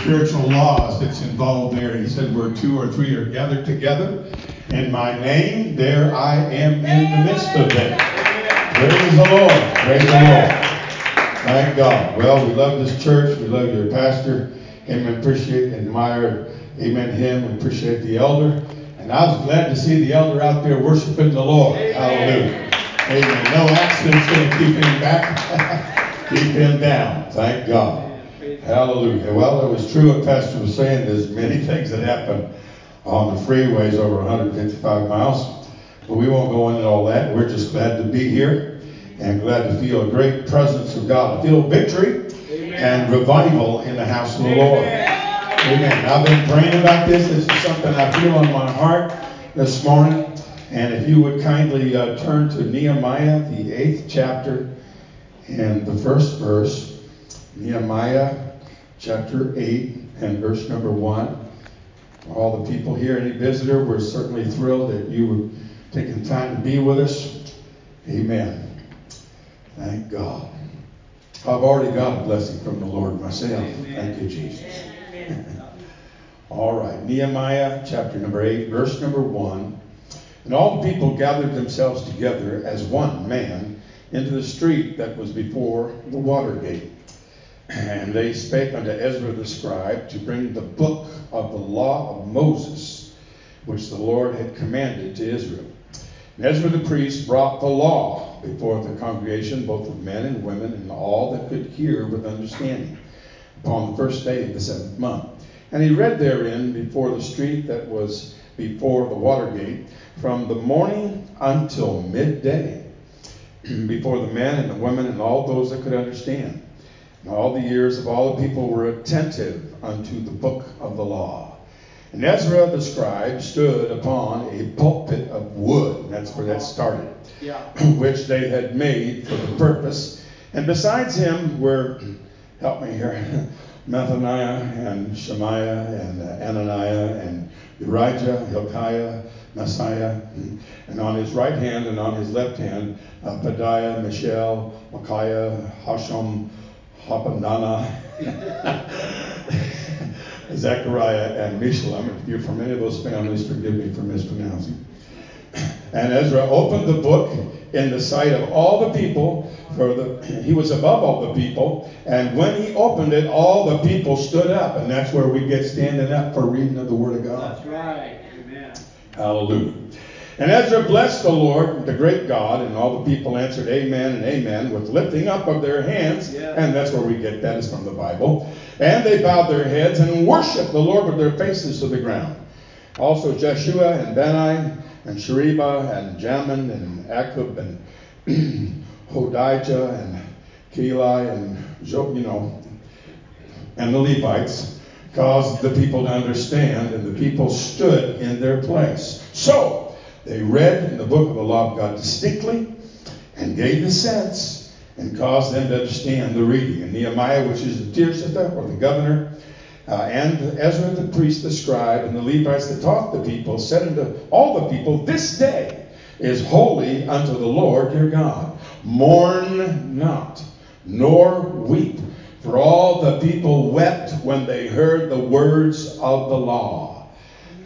spiritual laws that's involved there. He said, Where two or three are gathered together in my name, there I am in the midst of them. Praise the Lord. Praise the Lord. Thank God. Well, we love this church. We love your pastor. Amen. Appreciate, and admire, amen, him. We appreciate the elder. And I was glad to see the elder out there worshiping the Lord. Hallelujah. Amen. No accident's going to keep him back. keep him down. Thank God. Hallelujah. Well, it was true what Pastor was saying. There's many things that happen on the freeways over 155 miles. But we won't go into all that. We're just glad to be here and glad to feel a great presence of God. I feel victory Amen. and revival in the house of the Lord. Amen. I've been praying about this. This is something I feel on my heart this morning. And if you would kindly uh, turn to Nehemiah, the eighth chapter, and the first verse. Nehemiah chapter 8 and verse number 1. For all the people here, any visitor, we're certainly thrilled that you were taking time to be with us. Amen. Thank God. I've already got a blessing from the Lord myself. Amen. Thank you, Jesus. all right. Nehemiah chapter number 8, verse number 1. And all the people gathered themselves together as one man into the street that was before the water gate and they spake unto Ezra the scribe to bring the book of the law of Moses, which the Lord had commanded to Israel. And Ezra the priest brought the law before the congregation, both of men and women, and all that could hear with understanding, upon the first day of the seventh month. And he read therein before the street that was before the water gate, from the morning until midday, before the men and the women and all those that could understand. All the ears of all the people were attentive unto the book of the law. And Ezra the scribe stood upon a pulpit of wood. That's where that started. Yeah. Which they had made for the purpose. And besides him were, help me here, Mathaniah and Shemaiah and uh, Ananiah and Urijah, Hilkiah, Messiah, and on his right hand and on his left hand, uh, Pedaiah, Mishael, Micaiah, Hashum, Hapanana, Zechariah, and Meshullam. If you're from any of those families, forgive me for mispronouncing. And Ezra opened the book in the sight of all the people, for the, he was above all the people. And when he opened it, all the people stood up. And that's where we get standing up for reading of the Word of God. That's right. Amen. Hallelujah. And Ezra blessed the Lord, the great God, and all the people answered amen and amen with lifting up of their hands. Yeah. And that's where we get that is from the Bible. And they bowed their heads and worshiped the Lord with their faces to the ground. Also Jeshua and Bani and Sheriba and Jamin and Akkub and Hodijah and Keli and, you know, and the Levites caused the people to understand, and the people stood in their place. So, they read in the book of the law of God distinctly and gave the sense and caused them to understand the reading. And Nehemiah, which is the Tirsatha, or the governor, uh, and Ezra the priest, the scribe, and the Levites that taught the people, said unto all the people, This day is holy unto the Lord your God. Mourn not, nor weep. For all the people wept when they heard the words of the law.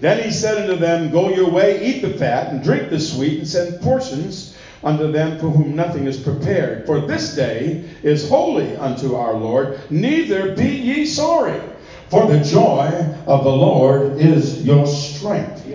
Then he said unto them, Go your way, eat the fat, and drink the sweet, and send portions unto them for whom nothing is prepared. For this day is holy unto our Lord, neither be ye sorry. For the joy of the Lord is your strength.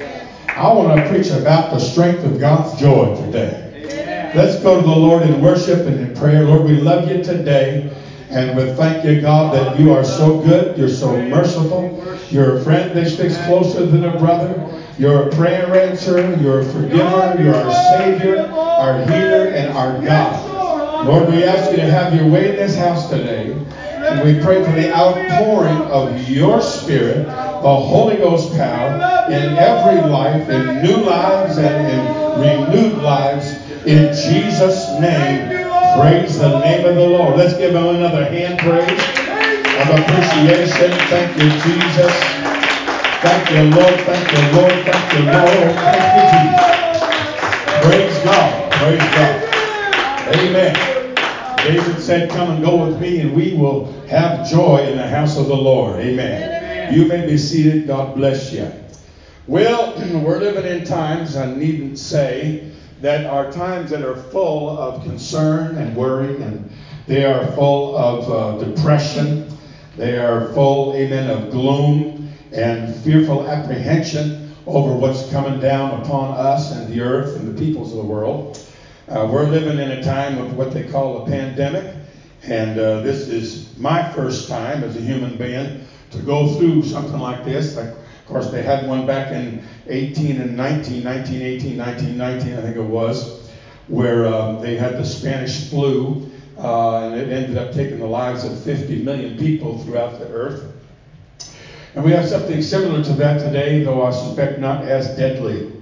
I want to preach about the strength of God's joy today. Let's go to the Lord in worship and in prayer. Lord, we love you today. And we thank you, God, that you are so good. You're so merciful. You're a friend that sticks closer than a brother. You're a prayer answerer. You're a forgiver. You're our Savior, our healer, and our God. Lord, we ask you to have your way in this house today. And we pray for the outpouring of your Spirit, the Holy Ghost power in every life, in new lives and in renewed lives. In Jesus' name. Praise the name of the Lord. Let's give him another hand praise of appreciation. Thank you, Jesus. Thank you, Lord. Thank you, Lord. Thank you, Lord. Thank you, Jesus. Praise God. Praise God. Amen. David said, Come and go with me, and we will have joy in the house of the Lord. Amen. You may be seated. God bless you. Well, we're living in times, I needn't say, that are times that are full of concern and worry, and they are full of uh, depression. They are full, amen, of gloom and fearful apprehension over what's coming down upon us and the earth and the peoples of the world. Uh, we're living in a time of what they call a pandemic, and uh, this is my first time as a human being to go through something like this. Like, of course, they had one back in 18 and 19, 1918, 1919, I think it was, where um, they had the Spanish flu, uh, and it ended up taking the lives of 50 million people throughout the earth. And we have something similar to that today, though I suspect not as deadly.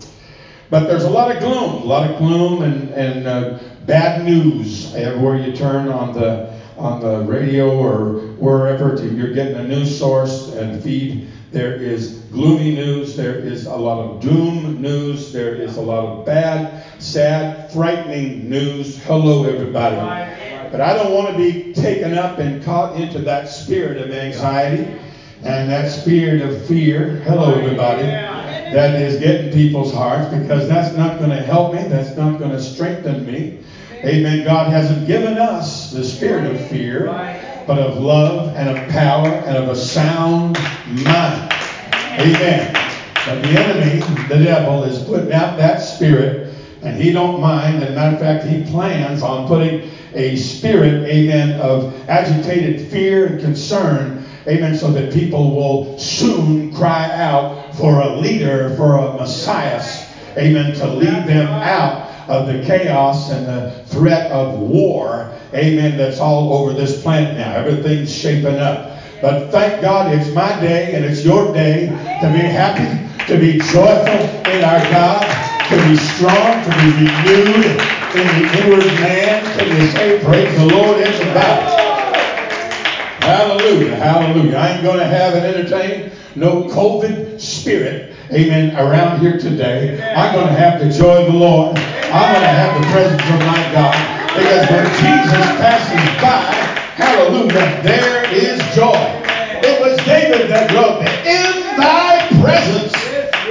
But there's a lot of gloom, a lot of gloom and, and uh, bad news everywhere you turn on the on the radio or wherever to, you're getting a news source and feed. There is gloomy news. There is a lot of doom news. There is a lot of bad, sad, frightening news. Hello, everybody. But I don't want to be taken up and caught into that spirit of anxiety and that spirit of fear. Hello, everybody that is getting people's hearts because that's not going to help me. That's not going to strengthen me. Amen. God hasn't given us the spirit of fear, but of love and of power and of a sound mind. Amen. But the enemy, the devil, is putting out that spirit, and he don't mind. As a matter of fact, he plans on putting a spirit, amen, of agitated fear and concern Amen. So that people will soon cry out for a leader, for a Messiah. Amen. To lead them out of the chaos and the threat of war. Amen. That's all over this planet now. Everything's shaping up. But thank God it's my day and it's your day to be happy, to be joyful in our God, to be strong, to be renewed in the inward man. Can you say, Praise the Lord, everybody? Hallelujah. Hallelujah. I ain't going to have and entertain no COVID spirit, amen, around here today. I'm going to have the joy of the Lord. I'm going to have the presence of my God. Because when Jesus passes by, hallelujah, there is joy. It was David that wrote in thy presence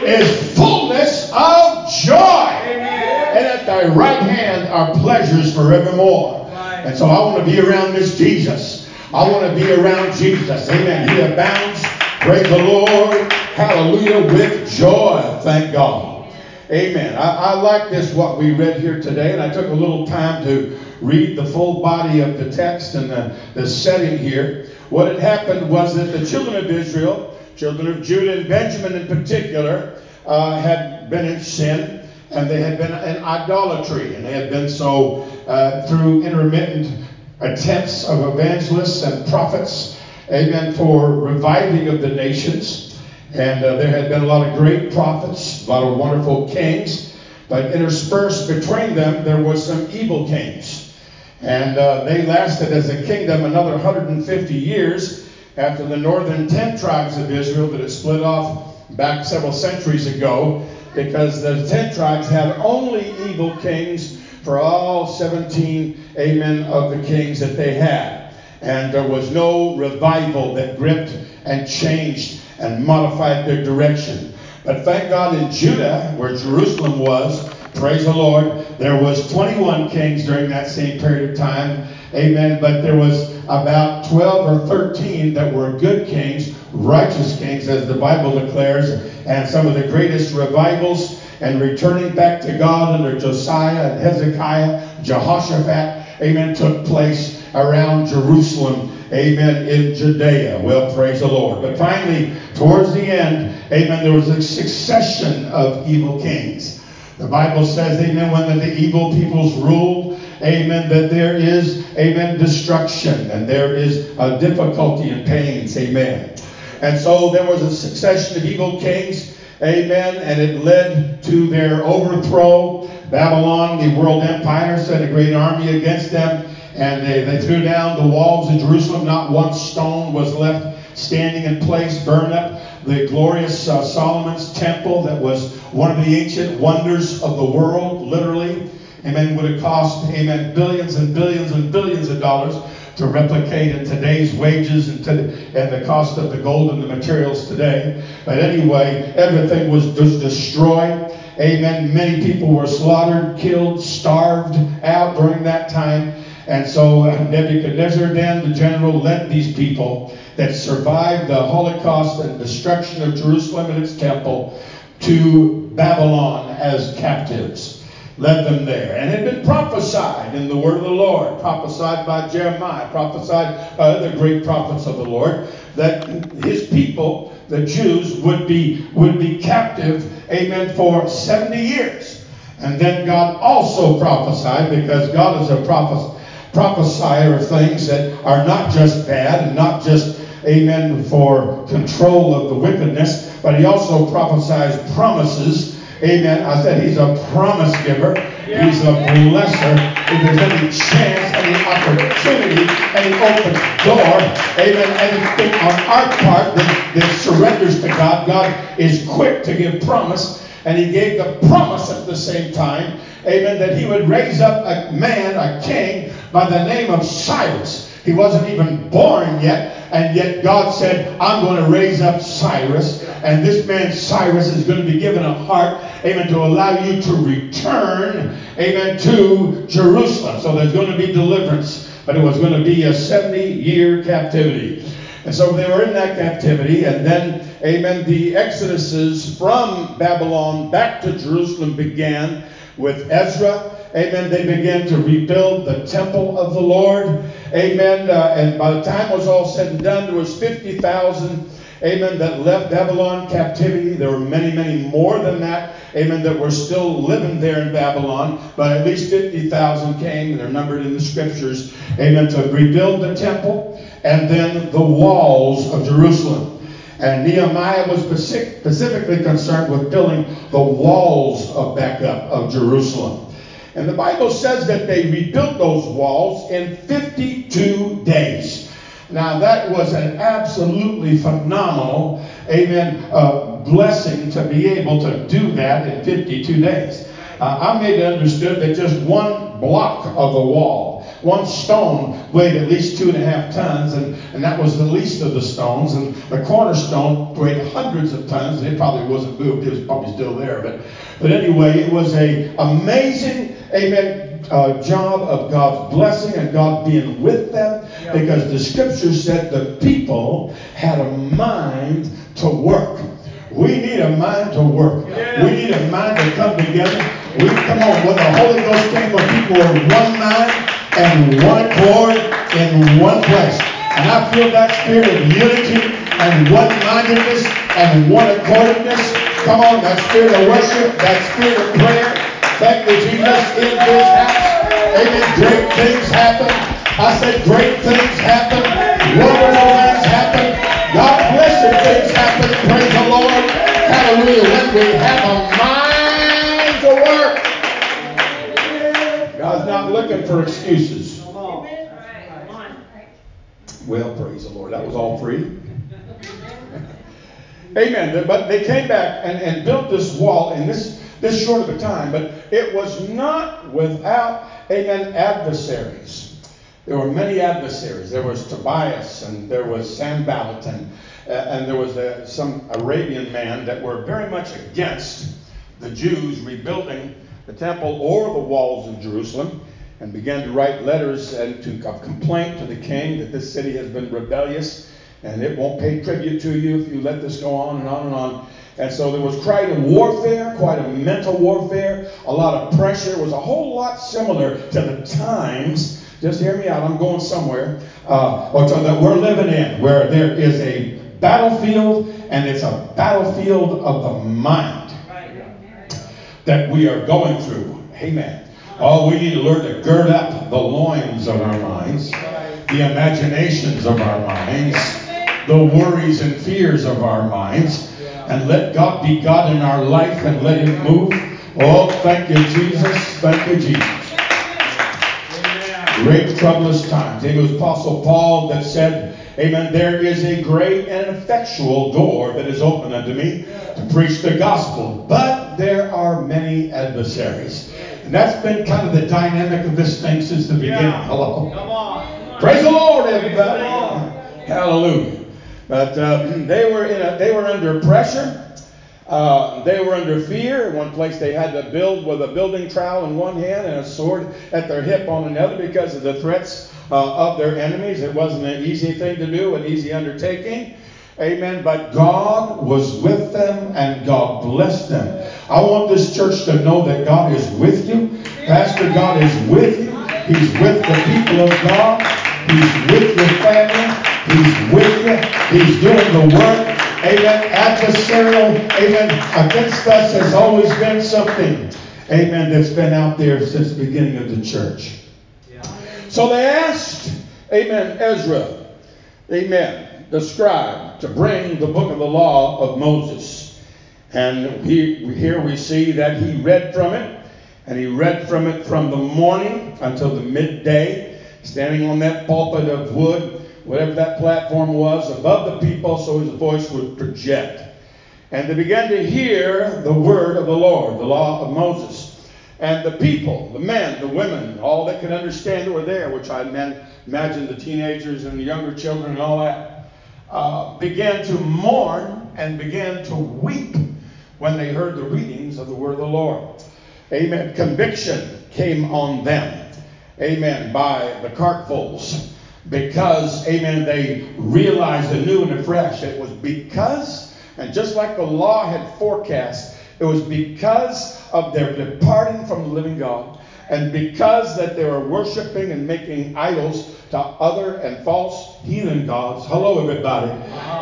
is fullness of joy. And at thy right hand are pleasures forevermore. And so I want to be around this Jesus. I want to be around Jesus. Amen. He abounds, praise the Lord, hallelujah, with joy. Thank God. Amen. I, I like this, what we read here today, and I took a little time to read the full body of the text and the, the setting here. What had happened was that the children of Israel, children of Judah and Benjamin in particular, uh, had been in sin and they had been in idolatry, and they had been so uh, through intermittent attempts of evangelists and prophets, amen, for reviving of the nations. And uh, there had been a lot of great prophets, a lot of wonderful kings, but interspersed between them, there was some evil kings. And uh, they lasted as a kingdom another 150 years after the northern 10 tribes of Israel that had split off back several centuries ago, because the 10 tribes had only evil kings for all 17, amen, of the kings that they had. And there was no revival that gripped and changed and modified their direction. But thank God in Judah, where Jerusalem was, praise the Lord, there was 21 kings during that same period of time. Amen. But there was about 12 or 13 that were good kings, righteous kings, as the Bible declares, and some of the greatest revivals and returning back to God under Josiah and Hezekiah, Jehoshaphat, amen, took place around Jerusalem, amen, in Judea. Well, praise the Lord. But finally, towards the end, amen, there was a succession of evil kings. The Bible says, amen, when the evil peoples rule, amen, that there is, amen, destruction and there is a difficulty and pains, amen. And so there was a succession of evil kings Amen. And it led to their overthrow. Babylon, the world empire, sent a great army against them. And they, they threw down the walls of Jerusalem. Not one stone was left standing in place. Burned up the glorious uh, Solomon's temple that was one of the ancient wonders of the world, literally. amen, would have cost, amen, billions and billions and billions of dollars to replicate in today's wages and, to, and the cost of the gold and the materials today. But anyway, everything was just destroyed. Amen. Many people were slaughtered, killed, starved out during that time. And so uh, Nebuchadnezzar then, the general, led these people that survived the Holocaust and destruction of Jerusalem and its temple to Babylon as captives. Led them there. And it had been prophesied in the word of the Lord, prophesied by Jeremiah, prophesied by other great prophets of the Lord, that his people, the Jews, would be, would be captive, amen, for 70 years. And then God also prophesied, because God is a prophet, prophesier of things that are not just bad and not just, amen, for control of the wickedness, but he also prophesies promises. Amen. I said he's a promise giver. He's a blesser. If there's any chance, any opportunity, any open door, amen, anything on our part that, that surrenders to God, God is quick to give promise. And he gave the promise at the same time, amen, that he would raise up a man, a king, by the name of Cyrus. He wasn't even born yet, and yet God said, I'm going to raise up Cyrus, and this man Cyrus is going to be given a heart, amen, to allow you to return, amen, to Jerusalem. So there's going to be deliverance, but it was going to be a 70 year captivity. And so they were in that captivity, and then, amen, the exoduses from Babylon back to Jerusalem began with Ezra. Amen. They began to rebuild the temple of the Lord. Amen. Uh, and by the time it was all said and done, there was 50,000 amen, that left Babylon captivity. There were many, many more than that, amen, that were still living there in Babylon. But at least 50,000 came, and they're numbered in the scriptures, amen, to rebuild the temple and then the walls of Jerusalem. And Nehemiah was specifically concerned with building the walls of back up of Jerusalem. And the Bible says that they rebuilt those walls in 52 days. Now, that was an absolutely phenomenal, amen, uh, blessing to be able to do that in 52 days. Uh, I made it understood that just one block of the wall, one stone, weighed at least two and a half tons, and, and that was the least of the stones. And the cornerstone weighed hundreds of tons, and it probably wasn't moved; it was probably still there. But, but anyway, it was a amazing, amen, uh, job of God's blessing and God being with them, because the Scripture said the people had a mind to work. We need a mind to work. Yeah. We need a mind to come together. We come on. When the Holy Ghost came, when people were one mind and one accord in one place. And I feel that spirit of unity and one-mindedness and one accordedness. Come on, that spirit of worship, that spirit of prayer. Thank you, Jesus, in this house. Amen. Great things happen. I said great things happen. Wonderful things happen. God blessed things happen. Praise the Lord. Hallelujah. When we have a mind to work. God's not looking for excuses. Well, praise the Lord. That was all free. Amen. But they came back and, and built this wall in this, this short of a time, but it was not without, amen, adversaries. There were many adversaries. There was Tobias and there was Sanballat and, uh, and there was uh, some Arabian man that were very much against the Jews rebuilding the temple or the walls of Jerusalem and began to write letters and to of complaint to the king that this city has been rebellious and it won't pay tribute to you if you let this go on and on and on. And so there was quite a warfare, quite a mental warfare, a lot of pressure. It was a whole lot similar to the times just hear me out. I'm going somewhere. Uh, or that we're living in, where there is a battlefield, and it's a battlefield of the mind that we are going through. Amen. Oh, we need to learn to gird up the loins of our minds, the imaginations of our minds, the worries and fears of our minds, and let God be God in our life and let Him move. Oh, thank you, Jesus. Thank you, Jesus great troublous times. It was Apostle Paul that said, Amen, there is a great and effectual door that is open unto me to preach the gospel. But there are many adversaries. And that's been kind of the dynamic of this thing since the beginning. Yeah. Hello. Come on. Praise the Lord, everybody. the Lord. Hallelujah. But uh, they were in a, they were under pressure. Uh, they were under fear. In one place, they had to build with a building trowel in one hand and a sword at their hip on another because of the threats uh, of their enemies. It wasn't an easy thing to do, an easy undertaking. Amen. But God was with them and God blessed them. I want this church to know that God is with you. Pastor, God is with you. He's with the people of God. He's with your family. He's with you. He's doing the work. Amen. Adversarial, amen, against us has always been something, amen, that's been out there since the beginning of the church. So they asked, amen, Ezra, amen, the scribe, to bring the book of the law of Moses. And he, here we see that he read from it, and he read from it from the morning until the midday, standing on that pulpit of wood, whatever that platform was, above the people so his voice would project. And they began to hear the word of the Lord, the law of Moses. And the people, the men, the women, all that could understand were there, which I imagine the teenagers and the younger children and all that, uh, began to mourn and began to weep when they heard the readings of the word of the Lord. Amen. Conviction came on them. Amen. By the cartfuls. Because, amen, they realized anew and afresh. It was because, and just like the law had forecast, it was because of their departing from the living God and because that they were worshiping and making idols to other and false heathen gods. Hello, everybody.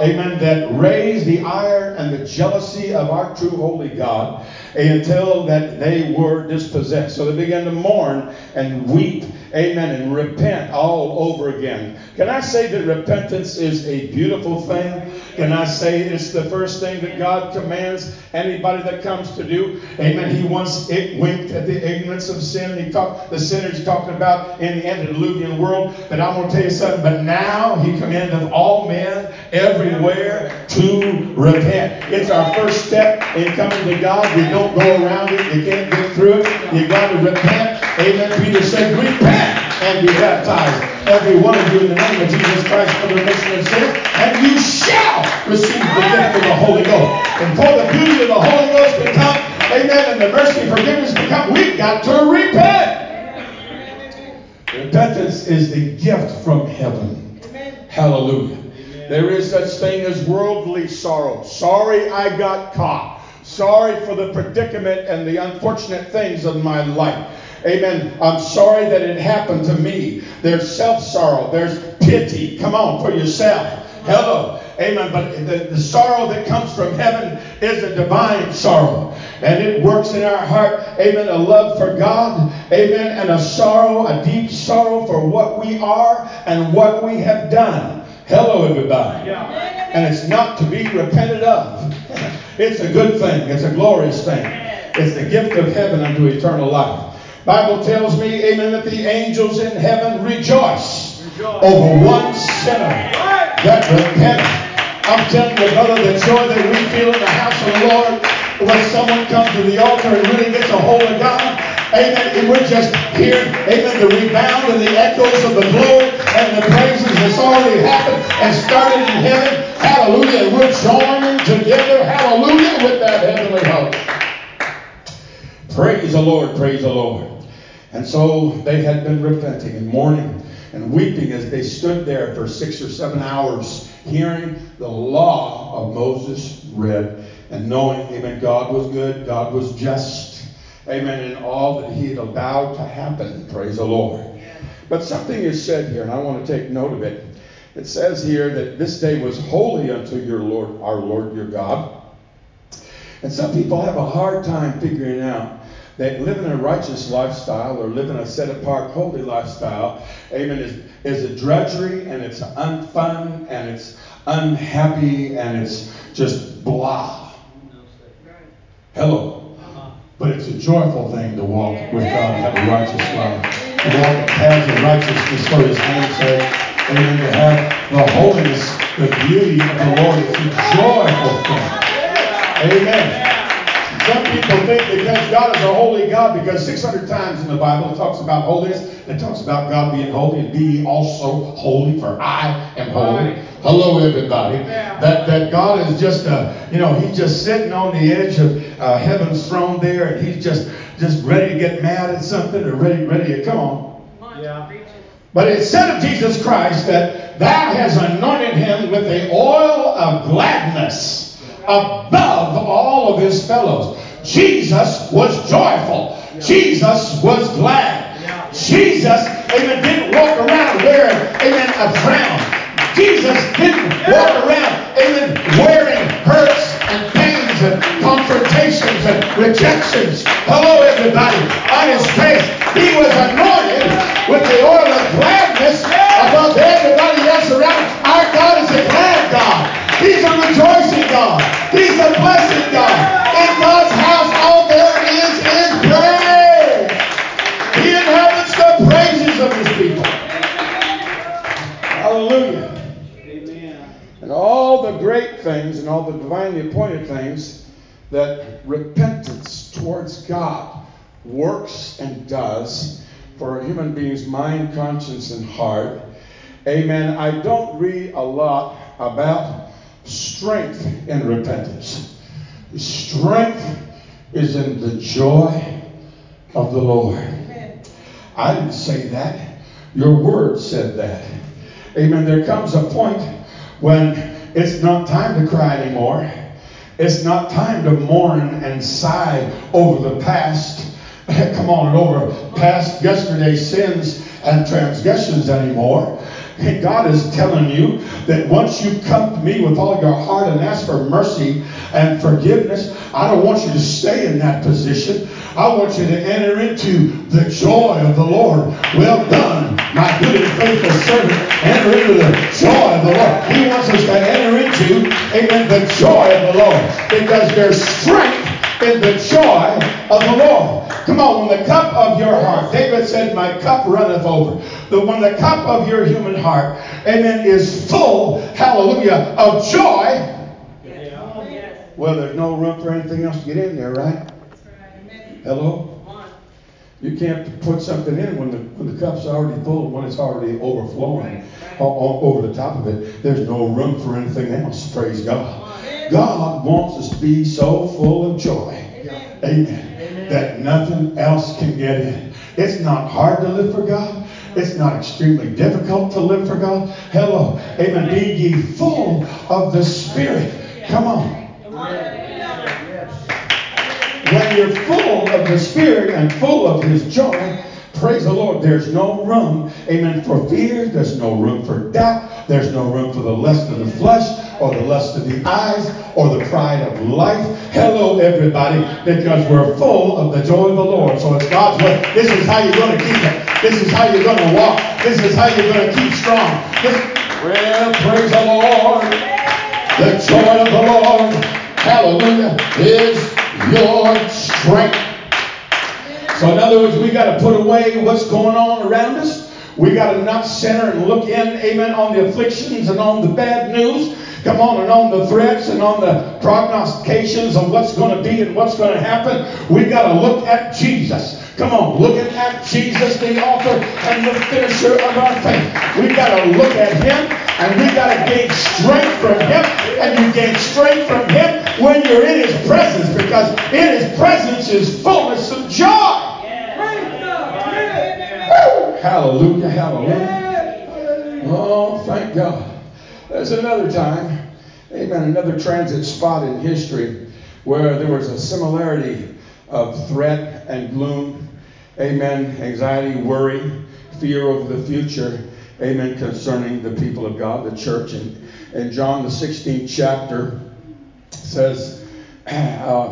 Amen. That raised the ire and the jealousy of our true holy God until that they were dispossessed. So they began to mourn and weep. Amen. And repent all over again. Can I say that repentance is a beautiful thing? Can I say it's the first thing that God commands anybody that comes to do? Amen. He once it winked at the ignorance of sin. He talked the sinners talking about in the antediluvian world. But I'm to tell you something. But now he commandeth all men everywhere to repent. It's our first step in coming to God. You don't go around it. You can't get through it. You got to repent. Amen. Peter said, repent and be baptized. Every one of you in the name of Jesus Christ for the remission of sins, and you shall receive the gift of the Holy Ghost. And for the beauty of the Holy Ghost to come, amen, and the mercy and forgiveness to come, we've got to repent. Repentance is the gift from heaven. Hallelujah. There is such thing as worldly sorrow. Sorry I got caught. Sorry for the predicament and the unfortunate things of my life. Amen. I'm sorry that it happened to me. There's self sorrow. There's pity. Come on for yourself. Hello. Amen. But the, the sorrow that comes from heaven is a divine sorrow. And it works in our heart. Amen. A love for God. Amen. And a sorrow, a deep sorrow for what we are and what we have done. Hello, everybody. Yeah. And it's not to be repented of. it's a good thing. It's a glorious thing. It's the gift of heaven unto eternal life. Bible tells me, amen, that the angels in heaven rejoice, rejoice. over one sinner that repenteth. I'm telling you, brother, the joy that we feel in the house of the Lord when someone comes to the altar and really gets a hold of God. Amen. And we're just hearing, amen, the rebound and the echoes of the glory and the praises that's already happened and started in heaven. Hallelujah. And we're joining together, hallelujah, with that heavenly host. Praise the Lord, praise the Lord. And so they had been repenting and mourning and weeping as they stood there for six or seven hours, hearing the law of Moses read and knowing, amen, God was good, God was just, amen, and all that he had allowed to happen. Praise the Lord. But something is said here, and I want to take note of it. It says here that this day was holy unto your Lord, our Lord your God. And some people have a hard time figuring out that living a righteous lifestyle or living a set apart holy lifestyle, amen, is, is a drudgery and it's unfun and it's unhappy and it's just blah. Hello. But it's a joyful thing to walk with God and have a righteous life. To walk in paths of righteousness for his name's sake. Amen. To have the holiness, the beauty of the Lord. It's a joyful thing. Amen. Some people think because God is a holy God, because 600 times in the Bible it talks about holiness, it talks about God being holy, and be also holy, for I am holy. Hello, everybody. That that God is just a, you know, He's just sitting on the edge of uh, heaven's throne there, and He's just just ready to get mad at something, or ready ready to come on. Yeah. But it said of Jesus Christ that thou has anointed him with the oil of gladness above all of his fellows. Jesus was joyful. Jesus was glad. Jesus, amen, didn't walk around wearing, amen, a frown. Jesus didn't walk around, amen, wearing hurts and pains and confrontations and rejections. Hello, everybody. On his face, he was anointed with the oil of gladness above everybody Hallelujah. Amen. And all the great things and all the divinely appointed things that repentance towards God works and does for a human being's mind, conscience, and heart. Amen. I don't read a lot about strength in repentance. Strength is in the joy of the Lord. Amen. I didn't say that. Your word said that. Amen. There comes a point when it's not time to cry anymore. It's not time to mourn and sigh over the past. Come on, over past yesterday's sins and transgressions anymore. God is telling you that once you come to me with all your heart and ask for mercy and forgiveness, I don't want you to stay in that position. I want you to enter into the joy of the Lord. Well done, my good and faithful servant. Enter into the joy of the Lord. He wants us to enter into, amen, the joy of the Lord because there's strength in the joy of the Lord. Come on, when the cup of your heart, David said, My cup runneth over. But when the cup of your human heart, amen, is full, hallelujah, of joy, well, there's no room for anything else to get in there, right? Hello? You can't put something in when the, when the cup's already full, when it's already overflowing right, over the top of it. There's no room for anything else. Praise God. God wants us to be so full of joy. Amen. Amen. That nothing else can get in. It's not hard to live for God. It's not extremely difficult to live for God. Hello. Amen. Be ye full of the Spirit. Come on. When you're full of the Spirit and full of His joy, praise the Lord, there's no room, amen, for fear. There's no room for doubt. There's no room for the lust of the flesh or the lust of the eyes or the pride of life. Hello, everybody, because we're full of the joy of the Lord. So it's God's way. This is how you're going to keep it. This is how you're going to walk. This is how you're going to keep strong. This, well, praise the Lord. The joy of the Lord, hallelujah, is your strength. So, in other words, we got to put away what's going on around us. We got to not center and look in, amen, on the afflictions and on the bad news. Come on, and on the threats and on the prognostications of what's going to be and what's going to happen. We got to look at Jesus. Come on, looking at Jesus, the author and the finisher of our faith. We got to look at Him and we got to gain strength from Him. And you gain strength from Him when you're in His presence because in His presence is fullness of joy. Hallelujah, hallelujah. Oh, thank God. There's another time, amen, another transit spot in history where there was a similarity of threat and gloom, amen, anxiety, worry, fear over the future, amen, concerning the people of God, the church. And, and John, the 16th chapter, says, uh,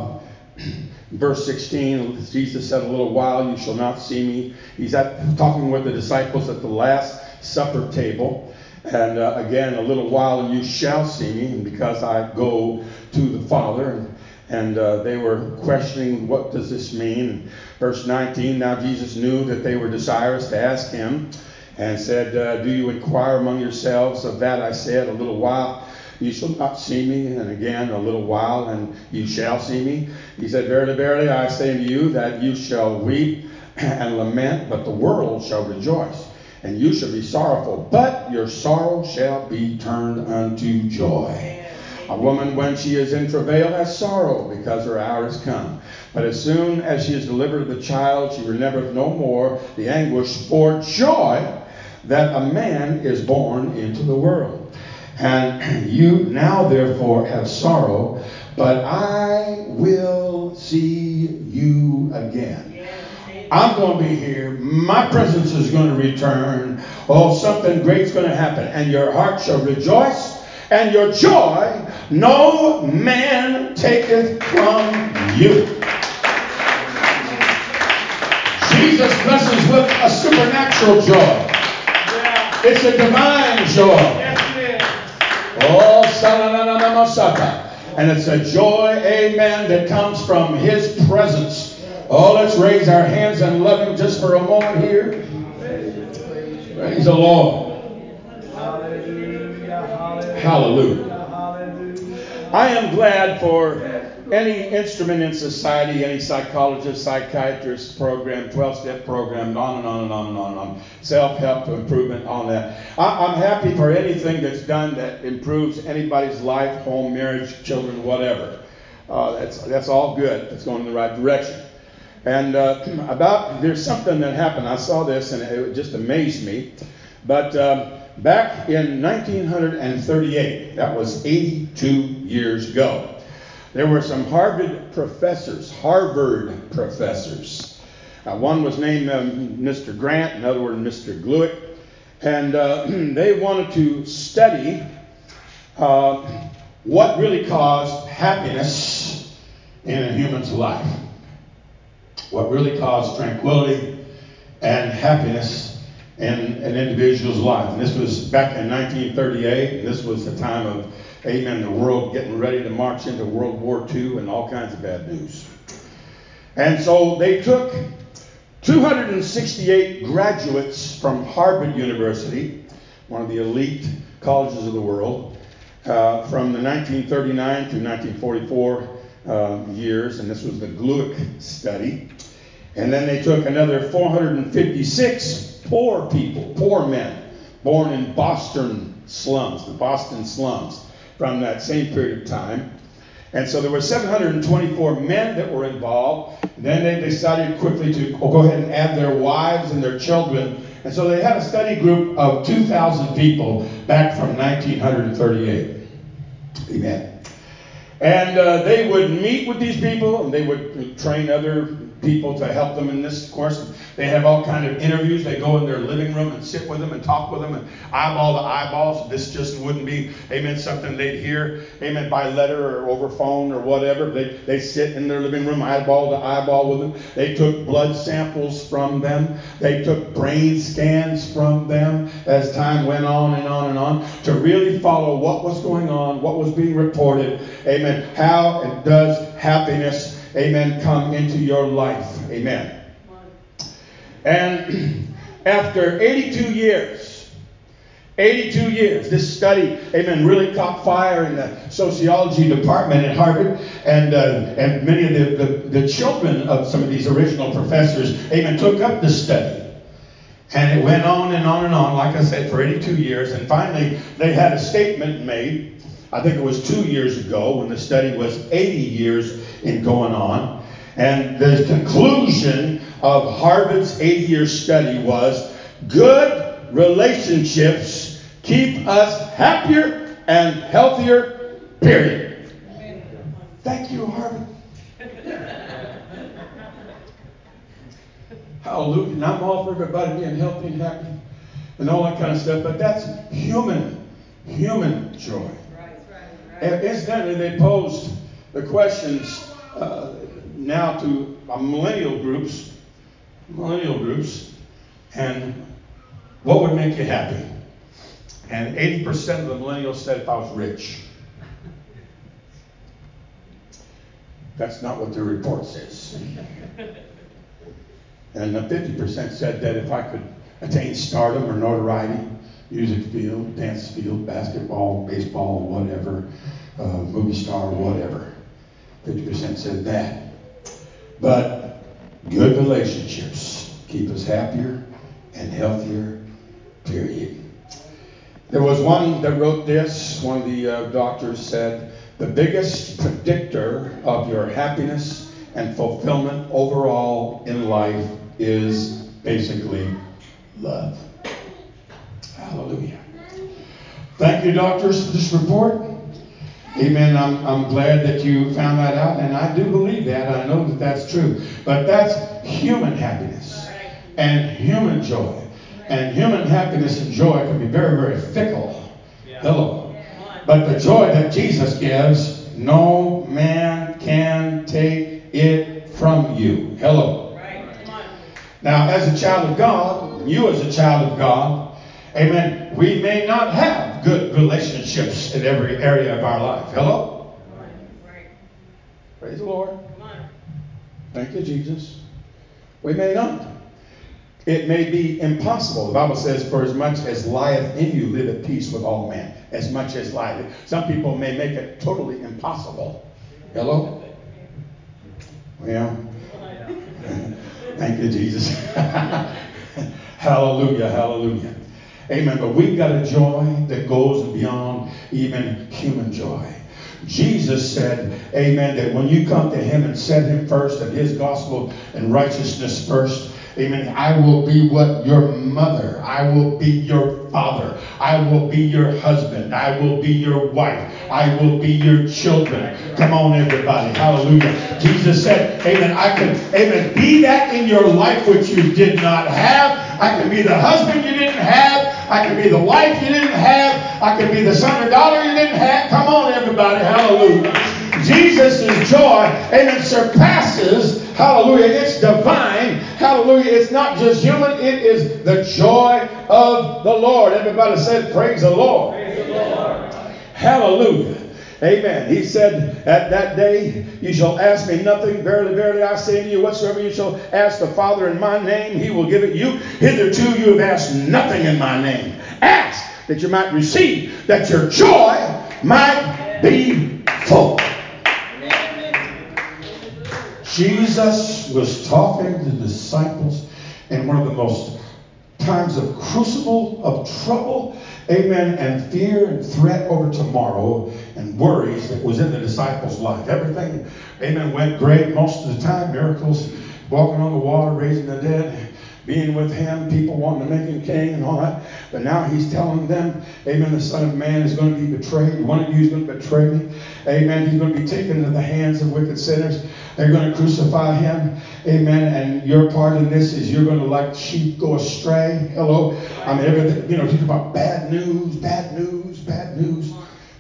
verse 16, Jesus said, A little while you shall not see me. He's at, talking with the disciples at the Last Supper table. And uh, again, a little while and you shall see me, and because I go to the Father. And, and uh, they were questioning, what does this mean? Verse 19, now Jesus knew that they were desirous to ask him and said, uh, Do you inquire among yourselves of that I said a little while? You shall not see me, and again a little while, and you shall see me. He said, Verily, verily, I say unto you that you shall weep and lament, but the world shall rejoice. And you shall be sorrowful, but your sorrow shall be turned unto joy. A woman, when she is in travail, has sorrow because her hour is come. But as soon as she is delivered of the child, she remembereth no more the anguish for joy that a man is born into the world. And you now, therefore, have sorrow, but I will see you again. I'm going to be here. My presence is going to return. Oh, something great's going to happen. And your heart shall rejoice, and your joy no man taketh from you. Jesus blesses with a supernatural joy. It's a divine joy. Oh, and it's a joy, amen, that comes from His presence. Oh, let's raise our hands and love Him just for a moment here. Praise the Lord. Hallelujah. Hallelujah. I am glad for any instrument in society, any psychologist, psychiatrist program, 12 step program, on and on and on and on and on, self help improvement, on that. I, am happy for anything that's done that improves anybody's life, home, marriage, children, whatever. Uh, that's, that's all good. It's going in the right direction. And uh, about, there's something that happened. I saw this and it just amazed me. But um, back in 1938, that was 82 years ago, there were some Harvard professors, Harvard professors. Uh, one was named um, Mr. Grant, another was Mr. Glueck, and uh, they wanted to study uh, what really caused happiness in a human's life what really caused tranquility and happiness in an individual's life. And this was back in 1938, and this was the time of, amen, the world getting ready to march into World War II and all kinds of bad news. And so they took 268 graduates from Harvard University, one of the elite colleges of the world, uh, from the 1939 to 1944 uh, years, and this was the Glueck study. And then they took another 456 poor people, poor men, born in Boston slums, the Boston slums, from that same period of time. And so there were 724 men that were involved. Then they decided quickly to go ahead and add their wives and their children. And so they had a study group of 2,000 people back from 1938. Amen. And uh, they would meet with these people and they would train other people to help them in this course. They have all kind of interviews. They go in their living room and sit with them and talk with them and eyeball to eyeballs. This just wouldn't be, amen, something they'd hear, amen, by letter or over phone or whatever. They, they sit in their living room eyeball to eyeball with them. They took blood samples from them. They took brain scans from them as time went on and on and on to really follow what was going on, what was being reported, amen, how it does happiness amen, come into your life. Amen. And after 82 years, 82 years, this study, amen, really caught fire in the sociology department at Harvard. And, uh, and many of the, the, the children of some of these original professors, amen, took up the study. And it went on and on and on, like I said, for 82 years. And finally, they had a statement made. I think it was two years ago when the study was 80 years in going on. And the conclusion of Harvard's 80 year study was good relationships keep us happier and healthier, period. Thank you, Harvard. Hallelujah. And I'm all for everybody being healthy and happy and all that kind of stuff, but that's human, human joy. Right, right, right. Incidentally, they posed the questions uh, now to uh, millennial groups, millennial groups, and what would make you happy? And 80% of the millennials said if I was rich. That's not what the report says. And 50% said that if I could attain stardom or notoriety, music field, dance field, basketball, baseball, whatever, uh, movie star, whatever. 50% said that. But good relationships keep us happier and healthier, period. There was one that wrote this, one of the uh, doctors said, the biggest predictor of your happiness and fulfillment overall in life is basically love. Hallelujah. Thank you, doctors, for this report. Amen. I'm, I'm glad that you found that out, and I do believe that. I know that that's true. But that's human happiness and human joy. And human happiness and joy can be very, very fickle. Hello. But the joy that Jesus gives, no man can take it from you. Hello. Now, as a child of God, you as a child of God, amen, we may not have good relationships in every area of our life. Hello? Praise the Lord. Thank you, Jesus. We may not. It may be impossible. The Bible says, For as much as lieth in you, live at peace with all men. As much as lieth. Some people may make it totally impossible. Hello? Well, thank you, Jesus. hallelujah, hallelujah. Amen. But we've got a joy that goes beyond even human joy. Jesus said, Amen, that when you come to Him and set Him first and His gospel and righteousness first, Amen. I will be what your mother. I will be your father. I will be your husband. I will be your wife. I will be your children. Come on, everybody. Hallelujah. Jesus said, Amen. I can, Amen. Be that in your life which you did not have. I can be the husband you didn't have. I can be the wife you didn't have. I can be the son or daughter you didn't have. Come on, everybody. Hallelujah. Jesus' is joy, and it surpasses Hallelujah. It's divine. Hallelujah. It's not just human, it is the joy of the Lord. Everybody said, Praise the Lord. Praise the Lord. Hallelujah. Amen. He said, At that day you shall ask me nothing. Verily, verily, I say unto you, whatsoever you shall ask the Father in my name, he will give it you. Hitherto you have asked nothing in my name. Ask that you might receive, that your joy might be full. Jesus was talking to the disciples in one of the most times of crucible, of trouble, amen, and fear and threat over tomorrow and worries that was in the disciples' life. Everything, amen, went great most of the time. Miracles, walking on the water, raising the dead, being with him, people wanting to make him king and all that. But now he's telling them, Amen, the Son of Man is going to be betrayed. One of you is going to betray me. Amen. He's going to be taken into the hands of wicked sinners. They're going to crucify him. Amen. And your part in this is you're going to like sheep go astray. Hello. I mean, everything, you know, you talk about bad news, bad news, bad news.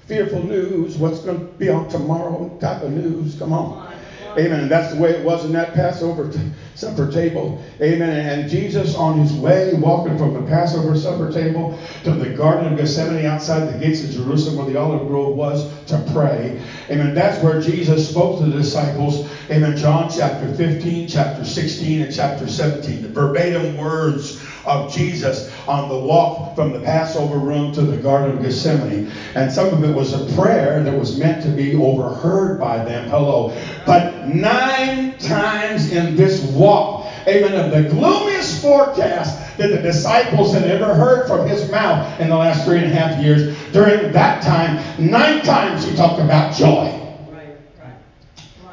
Fearful news, what's going to be on tomorrow type of news. Come on. Amen. And that's the way it was in that Passover t- supper table. Amen. And Jesus, on his way, walking from the Passover supper table to the Garden of Gethsemane outside the gates of Jerusalem where the olive grove was to pray. Amen. That's where Jesus spoke to the disciples. Amen. John chapter 15, chapter 16, and chapter 17. The verbatim words of Jesus on the walk from the Passover room to the Garden of Gethsemane. And some of it was a prayer that was meant to be overheard by them. Hello. But nine times in this walk, amen, of the gloomiest forecast that the disciples had ever heard from his mouth in the last three and a half years, during that time, nine times he talked about joy.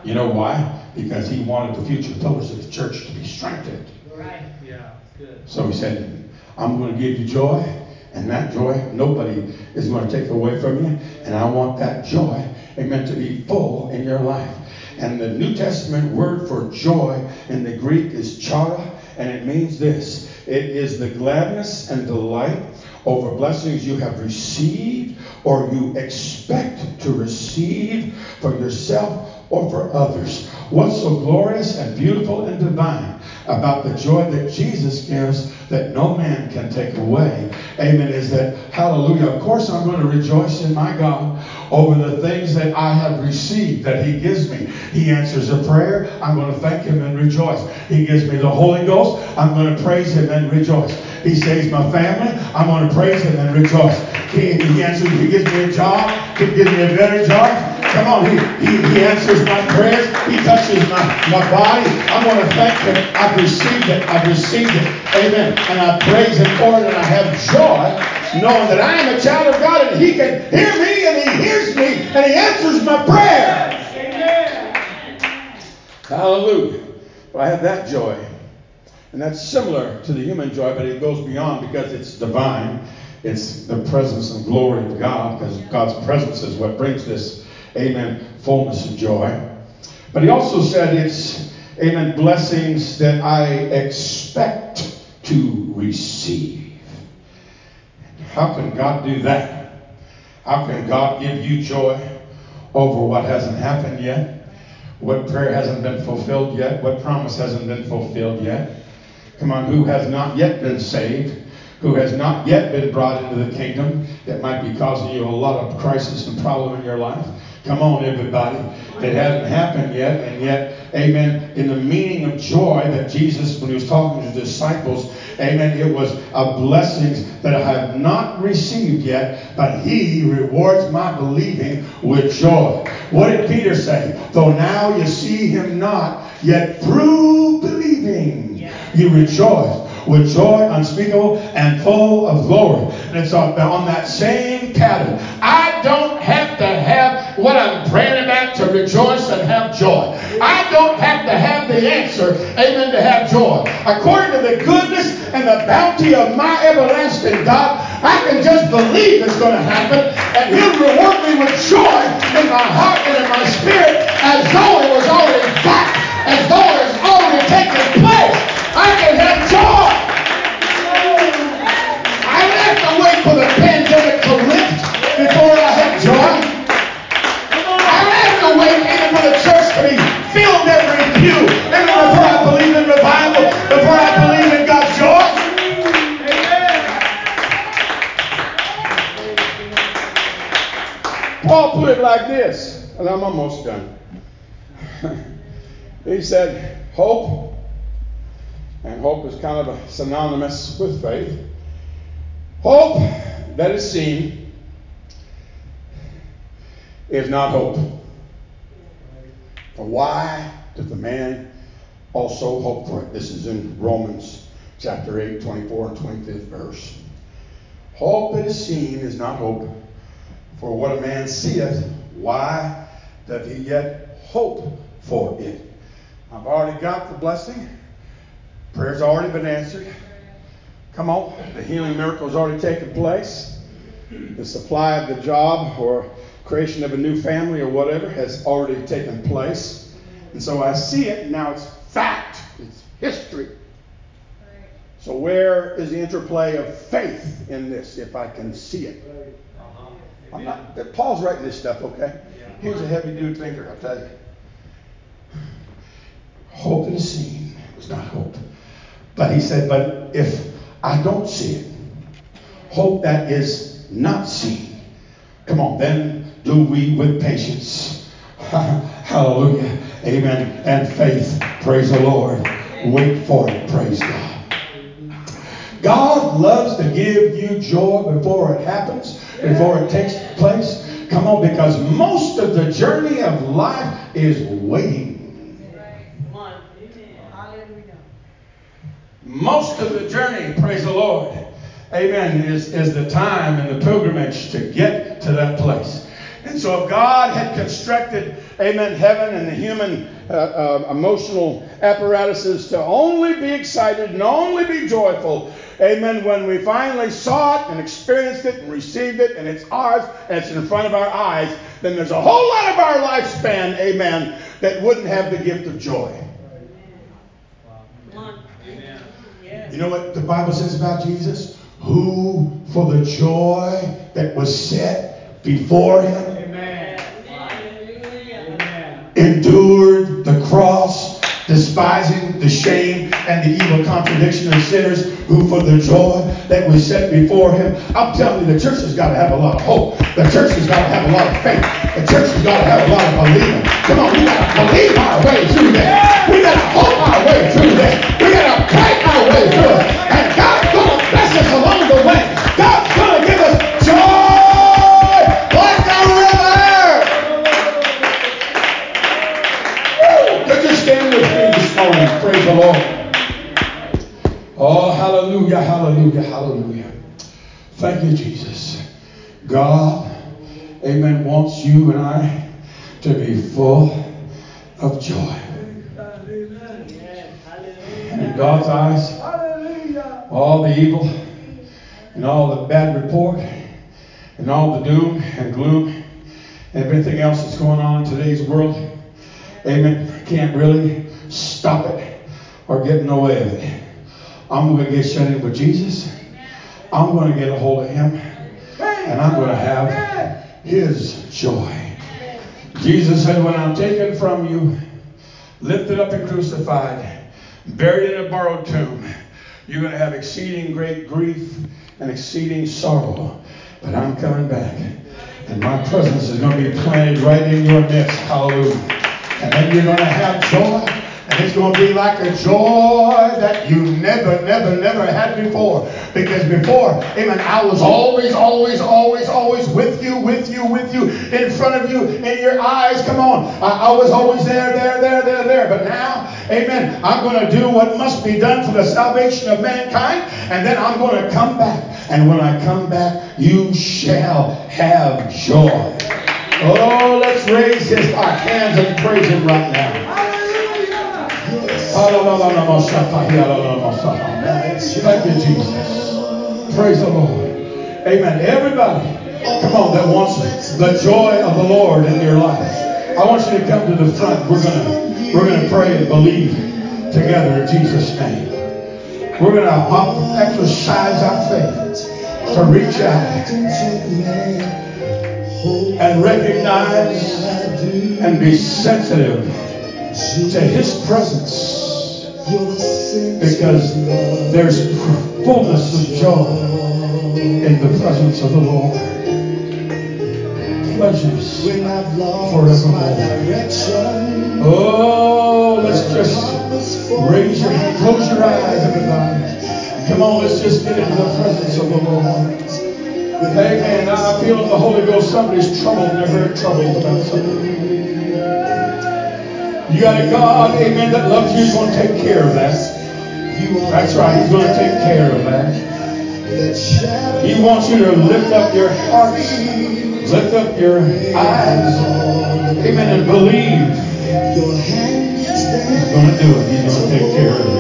You know why? Because he wanted the future pillars of the church to be strengthened. Right. Yeah, good. So he said, I'm going to give you joy, and that joy nobody is going to take away from you. And I want that joy, amen, to be full in your life. And the New Testament word for joy in the Greek is chara, and it means this it is the gladness and delight over blessings you have received or you expect to receive for yourself or for others. What's so glorious and beautiful and divine about the joy that Jesus gives that no man can take away, amen, is that, hallelujah, of course I'm going to rejoice in my God over the things that I have received that He gives me. He answers a prayer, I'm going to thank Him and rejoice. He gives me the Holy Ghost, I'm going to praise Him and rejoice. He saves my family, I'm going to praise Him and rejoice. He, he answers, He gives me a job, He gives me a better job. Come on, he, he, he answers my prayers. He touches my, my body. I'm going to thank him. I've received it. I've received it. Amen. And I praise him for it and I have joy knowing that I am a child of God and he can hear me and he hears me and he answers my prayers. Amen. Hallelujah. But I have that joy. And that's similar to the human joy, but it goes beyond because it's divine. It's the presence and glory of God because God's presence is what brings this amen, fullness of joy. But he also said it's, amen, blessings that I expect to receive. How can God do that? How can God give you joy over what hasn't happened yet? What prayer hasn't been fulfilled yet? What promise hasn't been fulfilled yet? Come on, who has not yet been saved? Who has not yet been brought into the kingdom that might be causing you a lot of crisis and problem in your life? Come on, everybody. It hasn't happened yet, and yet, amen, in the meaning of joy that Jesus, when he was talking to his disciples, amen, it was a blessings that I have not received yet, but he rewards my believing with joy. What did Peter say? Though now you see him not, yet through believing you rejoice with joy unspeakable and full of glory. And it's on, on that same pattern. I don't have to have what I'm praying about to rejoice and have joy. I don't have to have the answer, amen, to have joy. According to the goodness and the bounty of my everlasting God, I can just believe it's going to happen, and He'll reward me with joy in my heart and in my spirit as though it was already fact, as though it has already taken Paul put it like this, and I'm almost done. he said, Hope, and hope is kind of synonymous with faith. Hope that is seen is not hope. For why does the man also hope for it? This is in Romans chapter 8, 24 and 25th verse. Hope that is seen is not hope. For what a man seeth, why doth he yet hope for it? I've already got the blessing. Prayer's already been answered. Come on. The healing miracle has already taken place. The supply of the job or creation of a new family or whatever has already taken place. And so I see it. Now it's fact, it's history. So, where is the interplay of faith in this if I can see it? I'm not, Paul's writing this stuff, okay? He was a heavy dude thinker, I'll tell you. Hope that is seen It was not hope. But he said, but if I don't see it, hope that is not seen. Come on, then do we with patience. Hallelujah. Amen. And faith, praise the Lord. Wait for it, praise God. God loves to give you joy before it happens, before it takes place. Come on, because most of the journey of life is waiting. Most of the journey, praise the Lord, amen, is, is the time and the pilgrimage to get to that place. And so if God had constructed, amen, heaven and the human uh, uh, emotional apparatuses to only be excited and only be joyful, amen, when we finally saw it and experienced it and received it and it's ours and it's in front of our eyes, then there's a whole lot of our lifespan, amen, that wouldn't have the gift of joy. You know what the Bible says about Jesus? Who, for the joy that was set before him. Endured the cross, despising the shame and the evil contradiction of sinners who for the joy that was set before him. I'm telling you, the church has got to have a lot of hope. The church has got to have a lot of faith. The church has got to have a lot of believing. Come on, we got to believe our way through that. We got to hope our way through that. We got to pray our way through it. The Lord. Oh, hallelujah, hallelujah, hallelujah. Thank you, Jesus. God, amen, wants you and I to be full of joy. And in God's eyes, all the evil and all the bad report and all the doom and gloom and everything else that's going on in today's world, amen, can't really stop it or get in the way of it. I'm going to get in with Jesus. I'm going to get a hold of Him. And I'm going to have His joy. Jesus said, When I'm taken from you, lifted up and crucified, buried in a borrowed tomb, you're going to have exceeding great grief and exceeding sorrow. But I'm coming back. And my presence is going to be planted right in your midst. Hallelujah. And then you're going to have joy. And it's going to be like a joy that you never, never, never had before. Because before, amen, I was always, always, always, always with you, with you, with you, in front of you, in your eyes. Come on. I, I was always there, there, there, there, there. But now, amen, I'm going to do what must be done for the salvation of mankind. And then I'm going to come back. And when I come back, you shall have joy. Oh, let's raise his, our hands and praise him right now. Thank you, Jesus. Praise the Lord. Amen. Everybody, come on, that wants the joy of the Lord in your life. I want you to come to the front. We're gonna we're gonna pray and believe together in Jesus' name. We're gonna exercise our faith to reach out and recognize and be sensitive to His presence because there's fullness of joy in the presence of the Lord. Pleasures forevermore. Oh, let's just raise your hand, close your eyes, everybody. Come on, let's just get into the presence of the Lord. Amen. I feel the Holy Ghost somebody's troubled they're very troubled about something. You got a God, amen, that loves you. He's going to take care of that. That's right. He's going to take care of that. He wants you to lift up your hearts, lift up your eyes, amen, and believe. He's going to do it. He's going to take care of it.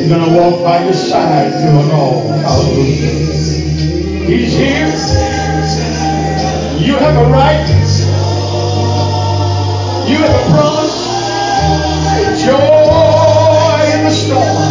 He's going to walk by your side through it all. Hallelujah. He's here. You have a right you have a promise. Joy in the storm.